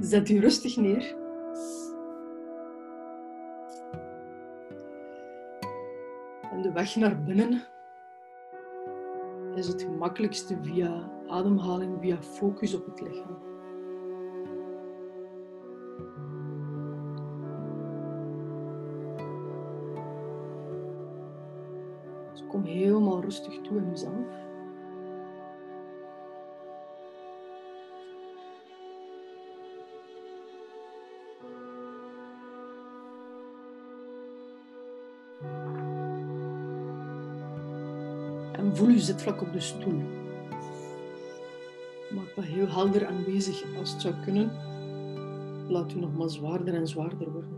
Zet u rustig neer. En de weg naar binnen is het gemakkelijkste via ademhaling, via focus op het lichaam. Dus kom helemaal rustig toe in jezelf. Voel je zitvlak op de stoel. Maak dat heel helder aanwezig als het zou kunnen. Laat u nog maar zwaarder en zwaarder worden.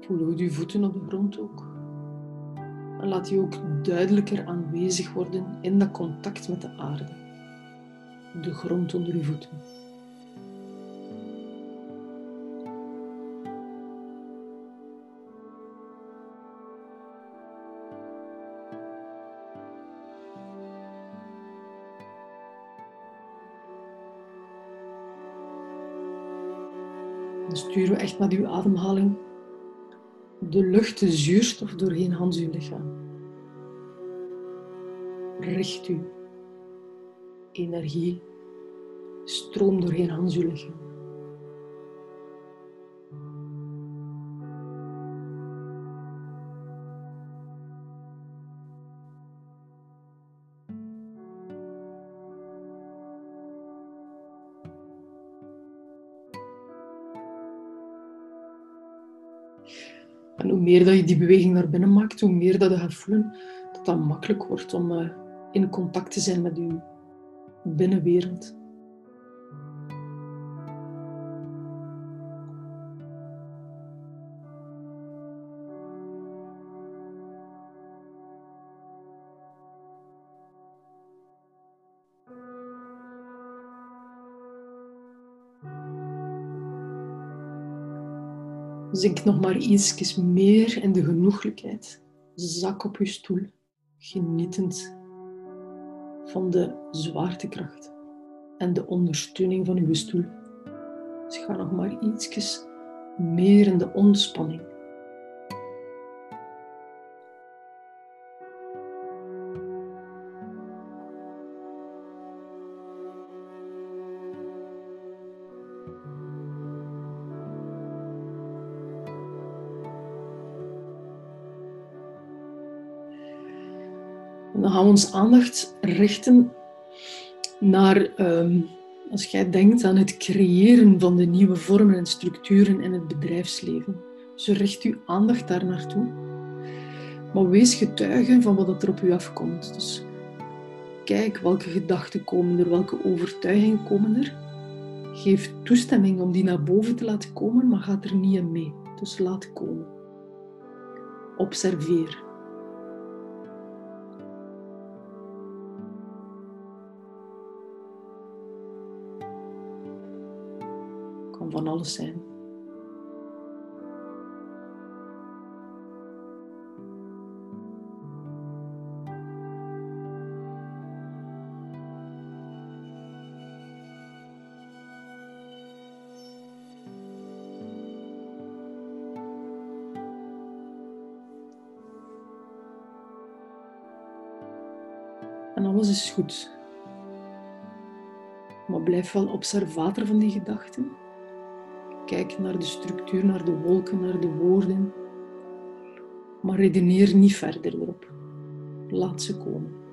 Voel hoe je voeten op de grond ook. En laat die ook duidelijker aanwezig worden in dat contact met de aarde. De grond onder je voeten. Dan sturen we echt met uw ademhaling de lucht, de zuurstof doorheen Hans uw lichaam. Richt u energie, stroom doorheen Hans uw lichaam. En hoe meer dat je die beweging naar binnen maakt, hoe meer dat je gaat voelen dat dat makkelijk wordt om uh, in contact te zijn met je binnenwereld. Zink nog maar iets meer in de genoeglijkheid. Zak op je stoel, genietend van de zwaartekracht en de ondersteuning van uw stoel. Dus ga nog maar iets meer in de ontspanning. Dan gaan we ons aandacht richten naar, um, als jij denkt aan het creëren van de nieuwe vormen en structuren in het bedrijfsleven. Dus richt uw aandacht daar naartoe. Maar wees getuige van wat er op u afkomt. Dus kijk welke gedachten komen er, welke overtuigingen komen er. Geef toestemming om die naar boven te laten komen, maar ga er niet in mee. Dus laat komen. Observeer. Kan van alles zijn. En alles is goed. Maar blijf wel observator van die gedachten. Kijk naar de structuur, naar de wolken, naar de woorden. Maar redeneer niet verder erop. Laat ze komen.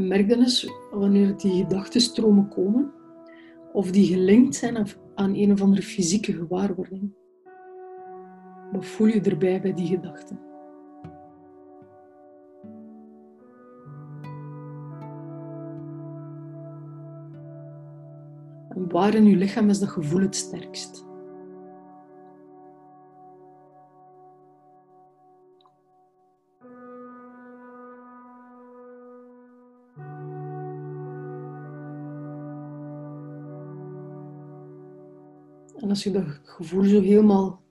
En merk dan eens wanneer die gedachtenstromen komen of die gelinkt zijn aan een of andere fysieke gewaarwording. Wat voel je erbij bij die gedachten? En waar in je lichaam is dat gevoel het sterkst? En als je dat gevoel zo helemaal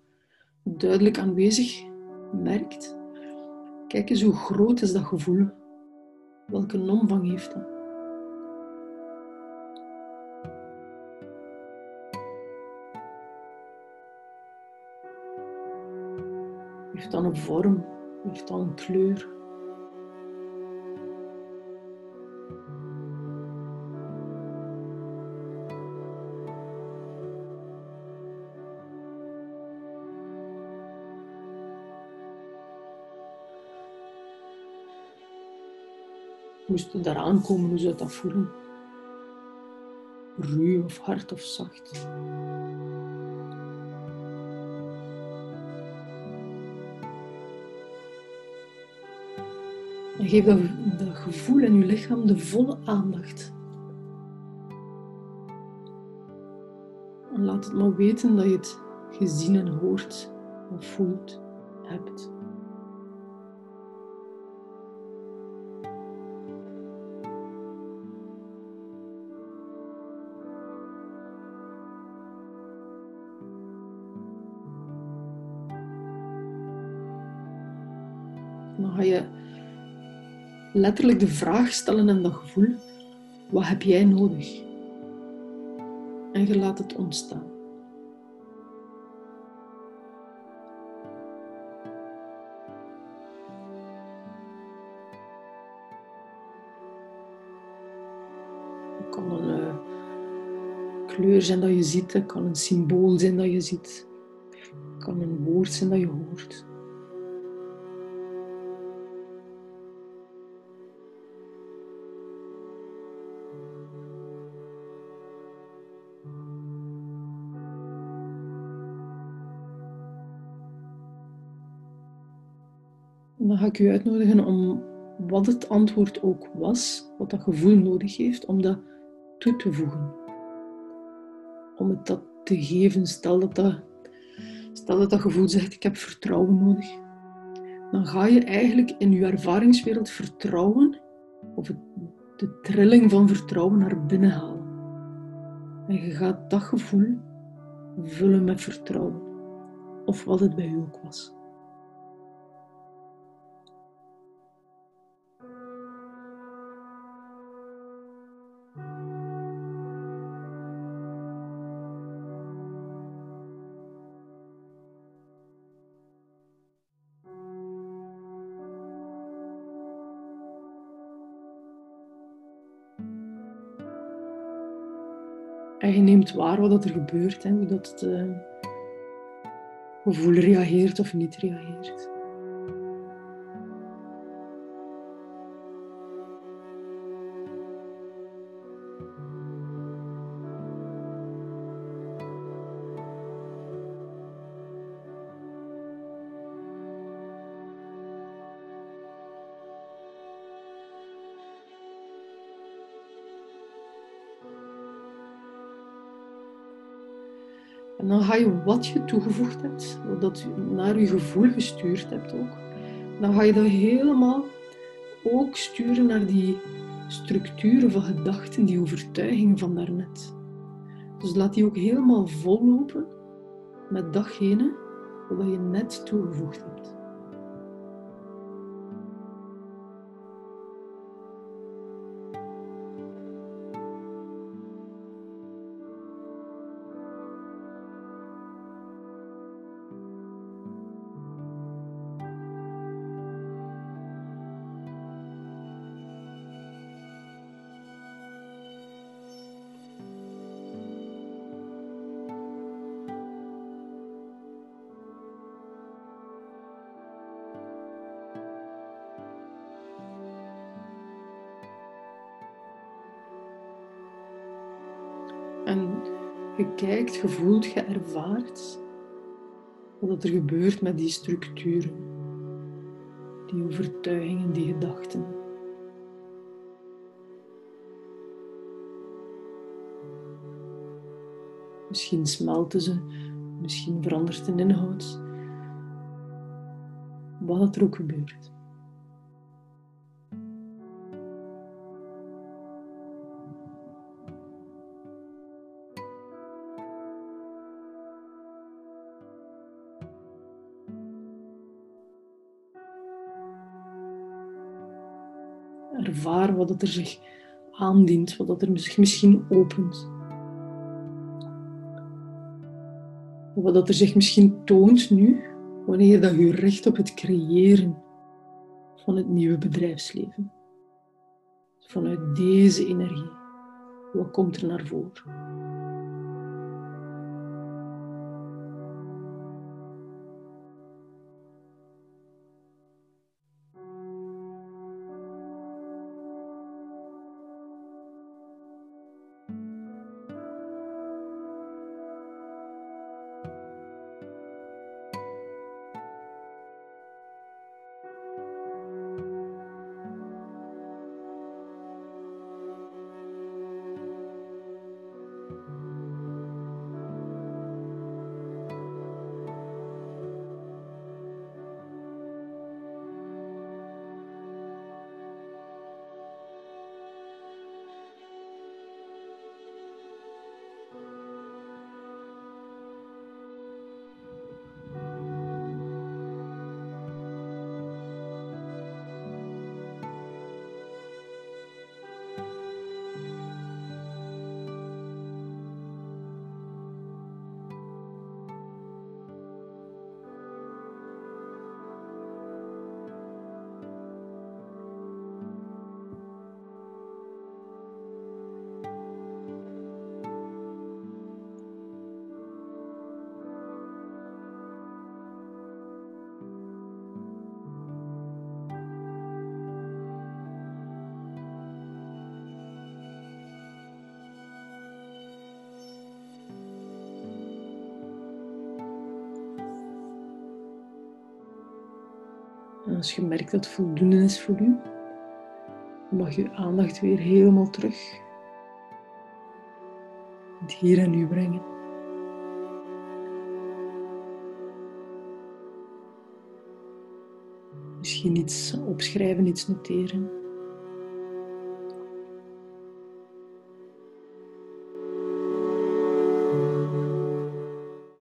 duidelijk aanwezig merkt, kijk eens hoe groot is dat gevoel. Welke omvang heeft dat? Heeft dat een vorm? Heeft dat een kleur? Moest het daaraan komen, hoe zou dat voelen? Ruw of hard of zacht? En geef dat, dat gevoel in je lichaam de volle aandacht. En laat het maar weten dat je het gezien en hoort en voelt, hebt. Letterlijk de vraag stellen aan dat gevoel: wat heb jij nodig? En je laat het ontstaan. Het kan een uh, kleur zijn dat je ziet, het kan een symbool zijn dat je ziet, het kan een woord zijn dat je hoort. Dan ga ik u uitnodigen om wat het antwoord ook was, wat dat gevoel nodig heeft, om dat toe te voegen. Om het dat te geven. Stel dat dat, stel dat, dat gevoel zegt, ik heb vertrouwen nodig. Dan ga je eigenlijk in je ervaringswereld vertrouwen, of de trilling van vertrouwen naar binnen halen. En je gaat dat gevoel vullen met vertrouwen. Of wat het bij u ook was. En je neemt waar wat er gebeurt, hè, hoe dat het uh, gevoel reageert of niet reageert. En dan ga je wat je toegevoegd hebt, wat je naar je gevoel gestuurd hebt ook, dan ga je dat helemaal ook sturen naar die structuren van gedachten, die overtuiging van daarnet. Dus laat die ook helemaal vollopen met datgene wat je net toegevoegd hebt. En je kijkt, je voelt, je ervaart wat er gebeurt met die structuren, die overtuigingen, die gedachten. Misschien smelten ze, misschien verandert de inhoud. Wat er ook gebeurt. Ervaar wat er zich aandient, wat er zich misschien opent. Wat er zich misschien toont nu, wanneer dat je richt op het creëren van het nieuwe bedrijfsleven. Vanuit deze energie, wat komt er naar voren? Als je merkt dat het voldoende is voor u, mag je aandacht weer helemaal terug. Het hier en nu brengen. Misschien iets opschrijven, iets noteren.